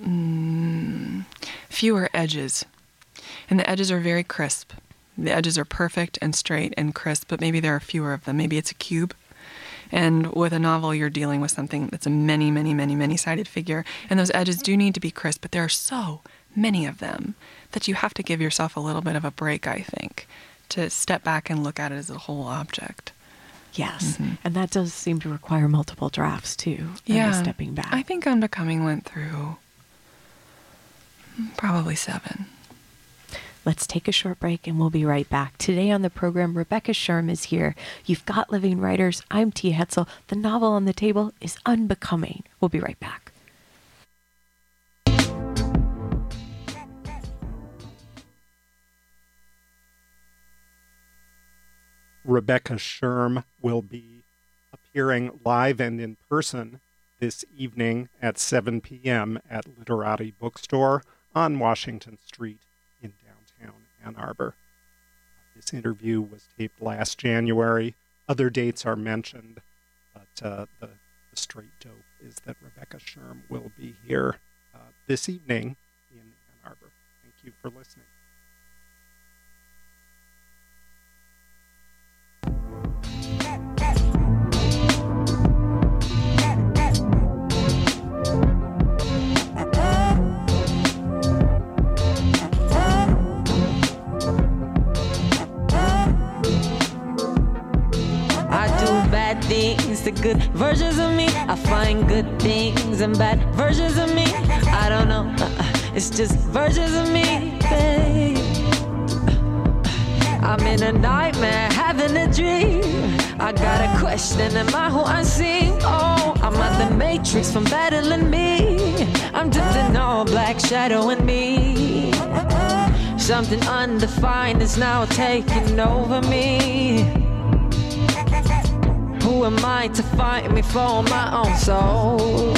mm, fewer edges, and the edges are very crisp. The edges are perfect and straight and crisp, but maybe there are fewer of them. Maybe it's a cube. And with a novel, you're dealing with something that's a many, many, many, many sided figure. And those edges do need to be crisp, but there are so many of them that you have to give yourself a little bit of a break, I think, to step back and look at it as a whole object. Yes. Mm-hmm. And that does seem to require multiple drafts too. Yeah. stepping back. I think Unbecoming went through probably seven. Let's take a short break and we'll be right back. Today on the program, Rebecca Scherm is here. You've got Living Writers. I'm Tia Hetzel. The novel on the table is Unbecoming. We'll be right back. Rebecca Scherm will be appearing live and in person this evening at 7 p.m. at Literati Bookstore on Washington Street in downtown Ann Arbor. This interview was taped last January. Other dates are mentioned, but uh, the, the straight dope is that Rebecca Scherm will be here uh, this evening in Ann Arbor. Thank you for listening. Good versions of me. I find good things and bad versions of me. I don't know, uh-uh, it's just versions of me, babe. I'm in a nightmare, having a dream. I got a question, am I who I seem? Oh, I'm at the matrix from battling me. I'm just an all black shadow in me. Something undefined is now taking over me. Who am I to fight me for my own soul?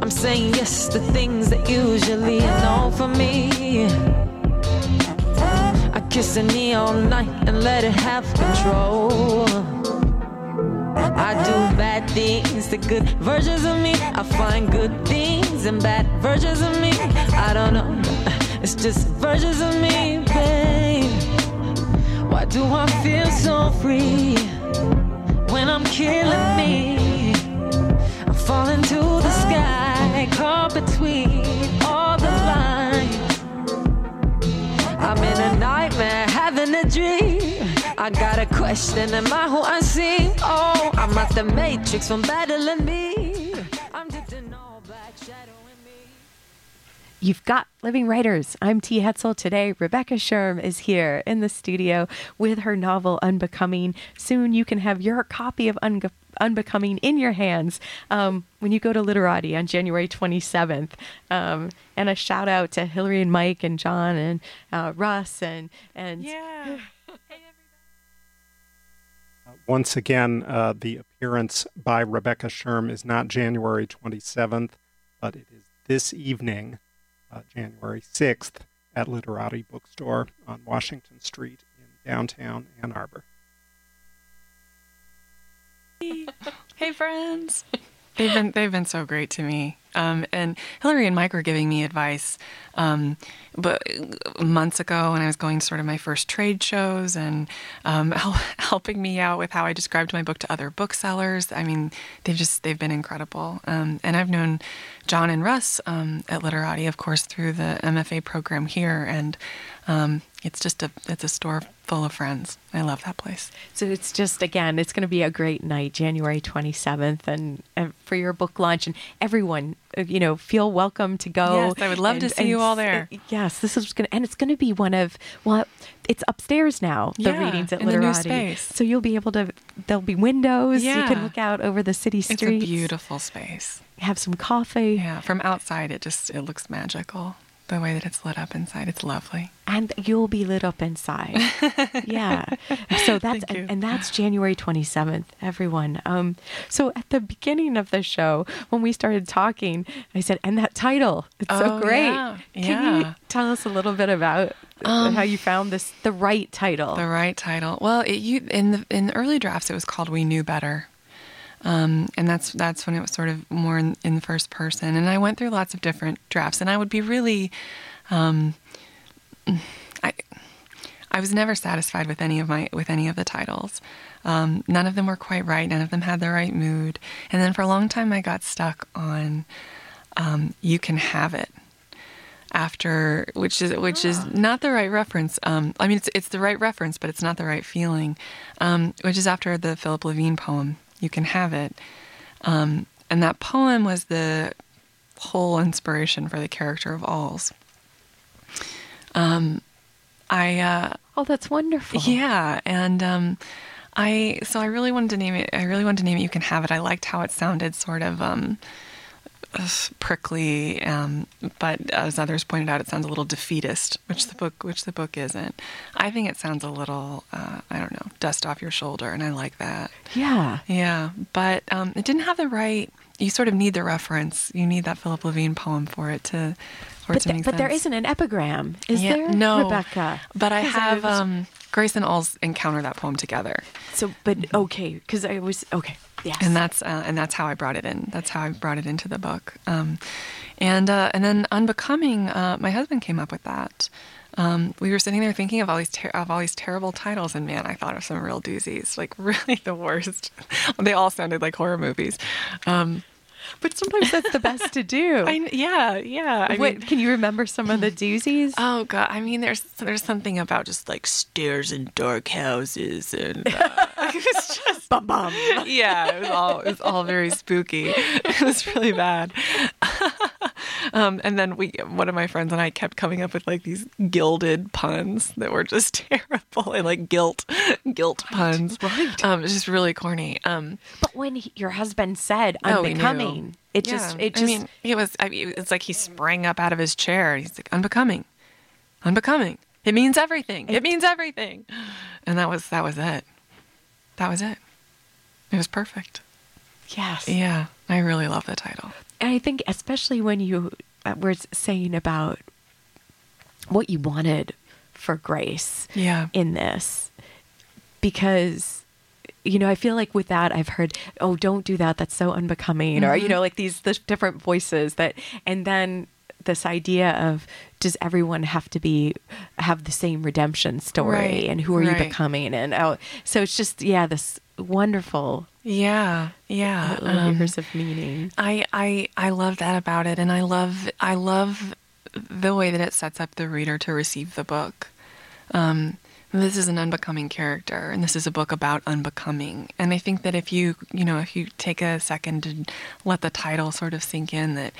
I'm saying yes to things that usually are no for me. I kiss a neon night and let it have control. I do bad things to good versions of me. I find good things and bad versions of me. I don't know, it's just versions of me, babe. Do I feel so free when I'm killing me? I'm falling to the sky, caught between all the lines. I'm in a nightmare, having a dream. I got a question, am I who I seem? Oh, I'm at the matrix from battling me. You've got Living Writers. I'm T. Hetzel. Today, Rebecca Scherm is here in the studio with her novel Unbecoming. Soon you can have your copy of Unge- Unbecoming in your hands um, when you go to Literati on January 27th. Um, and a shout out to Hillary and Mike and John and uh, Russ and and Yeah. Uh, once again, uh, the appearance by Rebecca Scherm is not January 27th, but it is this evening, uh, January 6th, at Literati Bookstore on Washington Street in downtown Ann Arbor. Hey friends. They've been they've been so great to me. Um, and Hillary and Mike were giving me advice, um, but months ago when I was going to sort of my first trade shows and um, hel- helping me out with how I described my book to other booksellers. I mean, they've just they've been incredible. Um, and I've known John and Russ um, at Literati, of course, through the MFA program here, and um, it's just a it's a store full of friends. I love that place. So it's just again, it's going to be a great night, January 27th, and, and for your book launch, and everyone, uh, you know, feel welcome to go. Yes, I would love to and- see you all there. uh, Yes, this is going to, and it's going to be one of well, it's upstairs now. The Yeah, readings at in the new Literati, space. so you'll be able to. There'll be windows. Yeah. You can look out over the city street. It's a beautiful space. Have some coffee, Yeah, from outside it just it looks magical. The way that it's lit up inside, it's lovely. and you'll be lit up inside. yeah. So that's and, and that's January 27th, everyone. Um so at the beginning of the show when we started talking, I said, "And that title, it's so Oh, great." yeah. Can you tell us a little bit about Um, how you found this the right title? The right title. Well, it, you in the in the early drafts it was called "We Knew Better," um, and that's that's when it was sort of more in, in the first person. And I went through lots of different drafts, and I would be really, um, I I was never satisfied with any of my with any of the titles. Um, none of them were quite right. None of them had the right mood. And then for a long time, I got stuck on um, "You Can Have It." after which is which is not the right reference. Um, I mean, it's it's the right reference, but it's not the right feeling. Um, which is after the Philip Levine poem, "You Can Have It," um, and that poem was the whole inspiration for the character of Alls. Um, I uh, oh, that's wonderful. yeah, and um, I so I really wanted to name it. I really wanted to name it. You can have it. I liked how it sounded, sort of um, prickly, um, but as others pointed out, it sounds a little defeatist, which the book, which the book isn't. I think it sounds a little, uh, I don't know, dust off your shoulder, and I like that. Yeah. Yeah, but um, it didn't have the right. You sort of need the reference. You need that Philip Levine poem for it to. For But, it to th- but there isn't an epigram, is Yeah, there? No, Rebecca. But I have was- um, Grace and Alls encounter that poem together, so, but okay, because I was okay. Yes. and that's uh, and that's how I brought it in. That's how I brought it into the book. Um, and uh, and then Unbecoming, uh, my husband came up with that. Um, we were sitting there thinking of all these ter- of all these terrible titles, and man, I thought of some real doozies, like really the worst. they all sounded like horror movies. Um, but sometimes that's the best to do. I, yeah, yeah. I what, mean, can you remember some of the doozies? oh god. I mean, there's there's something about just like stairs and dark houses, and uh, it's just bum bum. yeah. It was all it was all very spooky. It was really bad. um, and then we, one of my friends and I, kept coming up with like these gilded puns that were just terrible and like guilt, guilt puns. right. Um, it's just really corny. Um, But when he, your husband said Oh, unbecoming, it just it just I mean, it was. I mean, it's like he sprang up out of his chair. and He's like, "Unbecoming, unbecoming. It means everything. It means everything." And that was that was it. That was it. It was perfect. yes. Yeah, I really love the title. And I think especially when you uh, were saying about what you wanted for Grace Yeah. in this, because you know I feel like with that I've heard oh don't do that that's so unbecoming or you know like these the different voices that and then this idea of does everyone have to be have the same redemption story Right, and who are you becoming and oh so it's just yeah this wonderful Yeah, yeah. um, layers of meaning I I I love that about it, and I love I love the way that it sets up the reader to receive the book. Um, this is an unbecoming character, and this is a book about unbecoming. And I think that if you you know if you take a second to let the title sort of sink in, that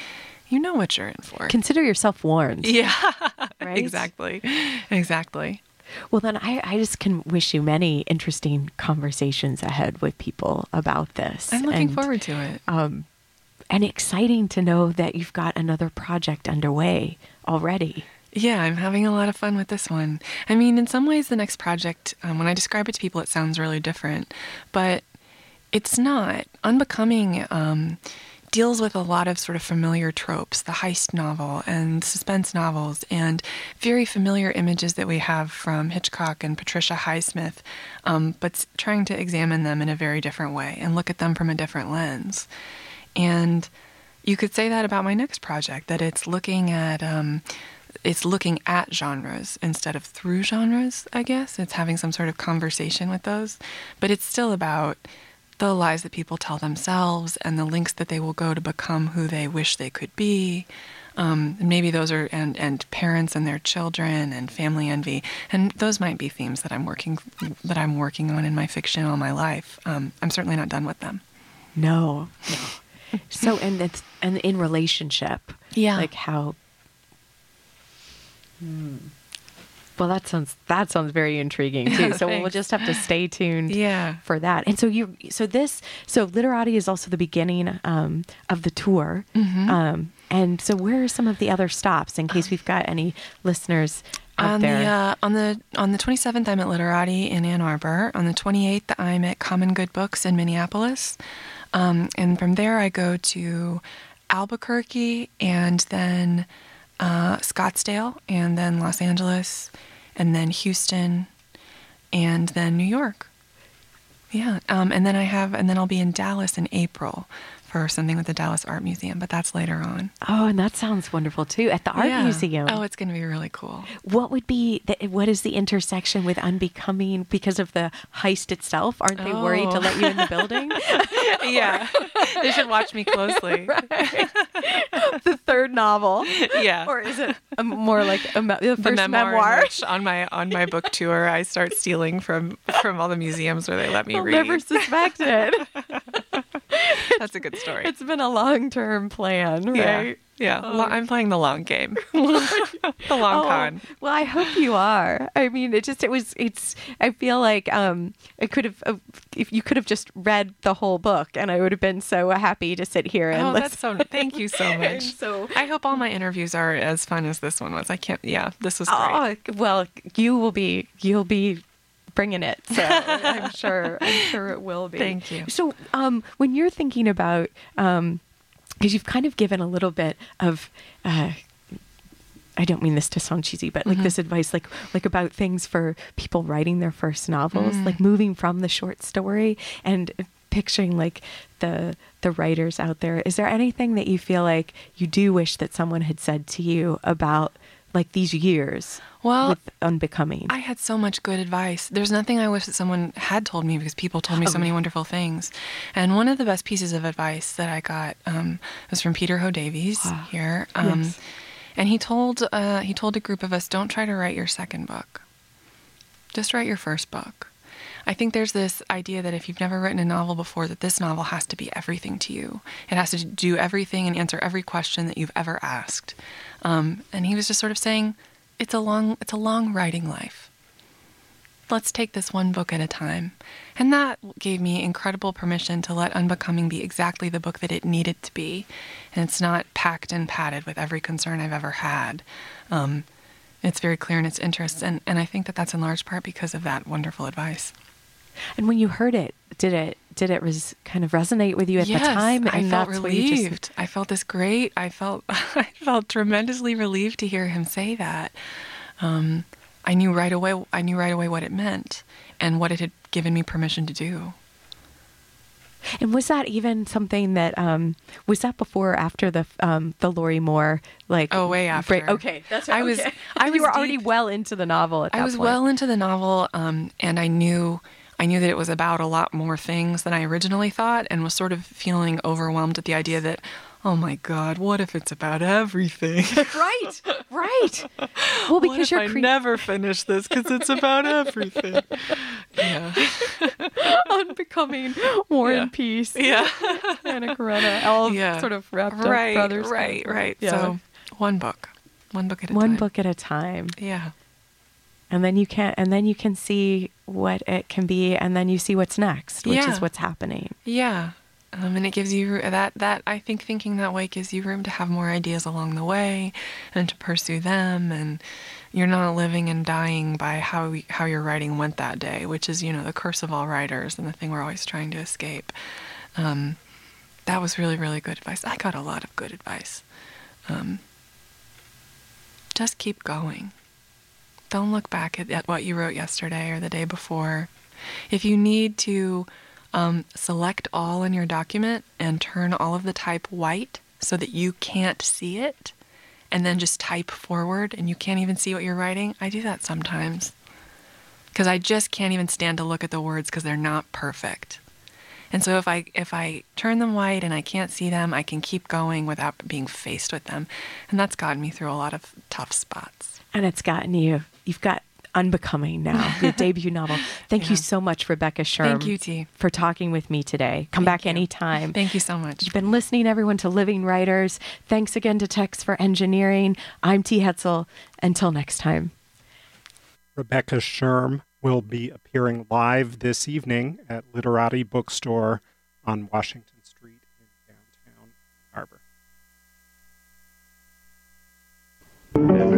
you know what you're in for. consider yourself warned yeah, Right? exactly, exactly. Well, then I, I just can wish you many interesting conversations ahead with people about this. I'm looking and, forward to it. Um, and exciting to know that you've got another project underway already. Yeah, I'm having a lot of fun with this one. I mean, in some ways, the next project, um, when I describe it to people, it sounds really different, but it's not. Unbecoming um, deals with a lot of sort of familiar tropes, the heist novel and suspense novels, and very familiar images that we have from Hitchcock and Patricia Highsmith, um, but trying to examine them in a very different way and look at them from a different lens. And you could say that about my next project that it's looking at um, it's looking at genres instead of through genres i guess it's having some sort of conversation with those but it's still about the lies that people tell themselves and the links that they will go to become who they wish they could be um, maybe those are and and parents and their children and family envy and those might be themes that i'm working that i'm working on in my fiction all my life um, i'm certainly not done with them No, no. so, and it's and in relationship, Yeah. like how. Well, that sounds that sounds very intriguing too. So we'll just have to stay tuned. Yeah. for that. And so you, so this, so Literati is also the beginning um, of the tour. Mm-hmm. Um, and so where are some of the other stops in case we've got any listeners out on there? the uh, on the on the 27th I'm at Literati in Ann Arbor. On the 28th I'm at Common Good Books in Minneapolis. Um, and from there I go to Albuquerque and then uh, Scottsdale and then Los Angeles and then Houston and then New York. Yeah, um, and then I have and then I'll be in Dallas in April for something with the Dallas Art Museum, but that's later on. oh, and that sounds wonderful too. At the art Yeah. museum. Oh, it's going to be really cool. what would be the, what is the intersection with unbecoming because of the heist itself? Aren't they worried to Oh. let you in the oh. building? yeah, they should watch me closely. the third novel, Yeah, or is it a, more like a, me- the the first memoir, memoir? which on my on my book tour. I start stealing from from all the museums where they let me I'll read. never suspect it. That's a good story. it's been a long term plan, yeah, right? yeah. Lo- I'm playing the long game, the long Oh, con. Well, I hope you are. I mean, it just it was it's. I feel like um, it could have uh, if you could have just read the whole book, and I would have been so happy to sit here and Oh, listen. that's so. Thank you so much. so- I hope all my interviews are as fun as this one was. I can't. Yeah, this was great. Oh, well, you will be you'll be bringing it. So I'm sure I'm sure it will be. Thank you. So, um, when you're thinking about, um, because you've kind of given a little bit of. Uh, I don't mean this to sound cheesy, but like this advice, like like about things for people writing their first novels, like moving from the short story and picturing like the the writers out there. Is there anything that you feel like you do wish that someone had said to you about like these years Well, with unbecoming? I had so much good advice. There's nothing I wish that someone had told me because people told me so many wonderful things. And one of the best pieces of advice that I got um, was from Peter Ho Davies here. Um, Yes. And he told uh, he told a group of us, don't try to write your second book. Just write your first book. I think there's this idea that if you've never written a novel before, that this novel has to be everything to you. It has to do everything and answer every question that you've ever asked. Um, and he was just sort of saying, it's a long, it's a long writing life. Let's take this one book at a time. And that gave me incredible permission to let Unbecoming be exactly the book that it needed to be. And it's not packed and padded with every concern I've ever had. Um, it's very clear in its interests. And, and I think that that's in large part because of that wonderful advice. And when you heard it, did it did it res- kind of resonate with you at yes, the time? I felt you just- relieved. I felt this great. I felt I felt tremendously relieved to hear him say that. Um, I knew right away. I knew right away what it meant and what it had given me permission to do. And was that even something that um was that before or after the um the Lorrie Moore like Oh, way break- after. okay, that's I was- okay. I you was were already well into the novel at that I was point. well into the novel, um, and I knew I knew that it was about a lot more things than I originally thought, and was sort of feeling overwhelmed at the idea that, oh my God, what if it's about everything? right, right. Well, because you're I cre- never finish this because it's about everything. yeah, unbecoming War Yeah. and Peace, yeah, Anna Karenina, all yeah. sort of wrapped right, up brothers. right, right. Yeah. So one book, one book at a one time. book at a time, Yeah, and then you can and then you can see what it can be, and then you see what's next, which Yeah. is what's happening. yeah. Um, and it gives you that that I think thinking that way gives you room to have more ideas along the way, and to pursue them. And you're not living and dying by how how your writing went that day, which is you know the curse of all writers and the thing we're always trying to escape. Um, that was really really good advice. I got a lot of good advice. Um, just keep going. Don't look back at, at what you wrote yesterday or the day before. If you need to um, select all in your document and turn all of the type white so that you can't see it, and then just type forward and you can't even see what you're writing, I do that sometimes. Because I just can't even stand to look at the words because they're not perfect. And so if I if I turn them white and I can't see them, I can keep going without being faced with them. And that's gotten me through a lot of tough spots. And it's gotten you. You've got Unbecoming now, your debut novel. Thank Yeah. you so much, Rebecca Scherm. Thank you, T. for talking with me today. Come Thank back you. anytime. Thank you so much. You've been listening, everyone, to Living Writers. Thanks again to Text for Engineering. I'm T. Hetzel. Until next time. Rebecca Scherm will be appearing live this evening at Literati Bookstore on Washington Street in downtown Ann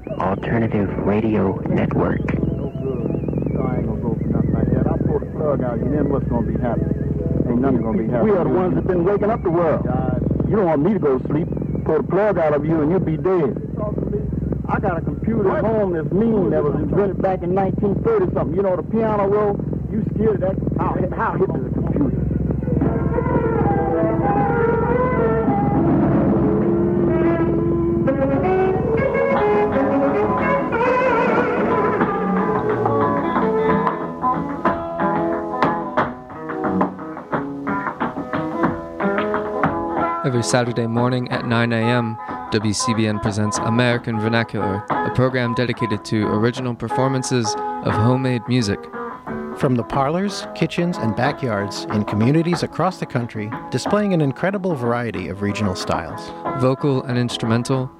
alternative radio network. No good. No, I ain't gonna go for nothing like that. Pull the plug out, and then what's gonna be happening? Ain't nothing gonna be happening. We are the ones that been waking up the world. You don't want me to go to sleep. Pull the plug out of you, and you'll be dead. I got a computer at home that's mean that was invented back in 1930 something. You know the piano roll. You scared of that? How how Every Saturday morning at 9 a.m., WCBN presents American Vernacular, a program dedicated to original performances of homemade music. From the parlors, kitchens, and backyards in communities across the country, displaying an incredible variety of regional styles Vocal and instrumental,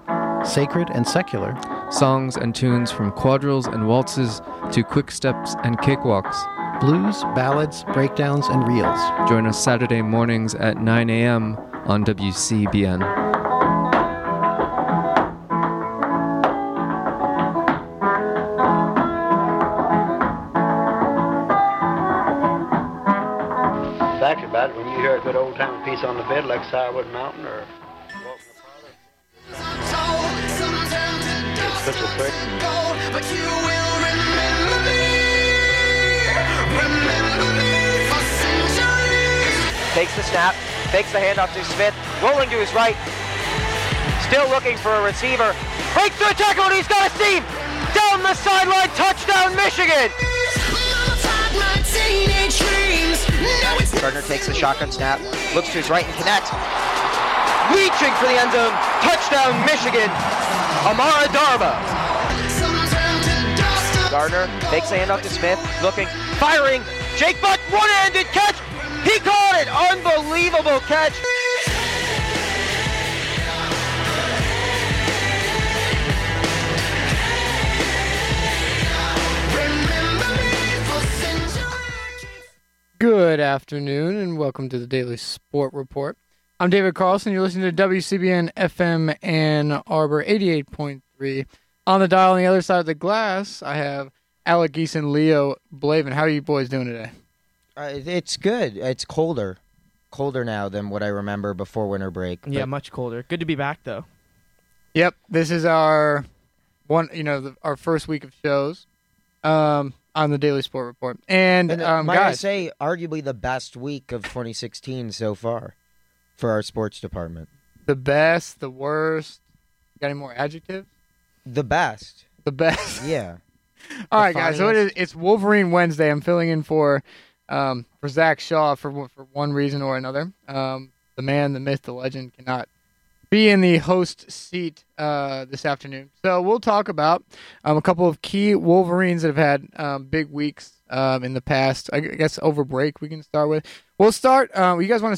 sacred and secular, songs and tunes from quadrilles and waltzes to quick steps and cakewalks. Blues, ballads, breakdowns, and reels. Join us Saturday mornings at 9 a.m. on WCBN. Facts about it when you hear a good old time piece on the bed like Sourwood Mountain or Walking the Parlor. A thing. Takes the snap, fakes the handoff to Smith, rolling to his right, still looking for a receiver. Breaks through a tackle and he's got a seam! Down the sideline, touchdown Michigan! Gardner takes the shotgun snap, looks to his right and connects. Reaching for the end zone, touchdown Michigan! Amara Darboh. Gardner takes the handoff to Smith, looking, firing. Jake Butt, one-handed catch. He caught it. Unbelievable catch. Good afternoon and welcome to the Daily Sport Report. I'm David Carlson. You're listening to WCBN FM Ann Arbor 88.3. On the dial on the other side of the glass, I have Alec Geese and Leo Blavin. How are you boys doing today? Uh, it's good. It's colder, colder now than what I remember before winter break. Yeah, but- much colder. Good to be back though. Yep, this is our one. You know, the, our first week of shows um, on the Daily Sport Report. And, And, uh, um, might I say, arguably the best week of 2016 so far for our sports department. the best, the worst. Got any more adjectives? The best. The best. Yeah. All The right, guys. So it is, it's Wolverine Wednesday. I'm filling in for um, for Zach Shaw for for one reason or another. Um, the man, the myth, the legend cannot be in the host seat uh, this afternoon. So we'll talk about um, a couple of key Wolverines that have had um, big weeks um, in the past. I guess over break we can start with. We'll start. Uh, you guys want to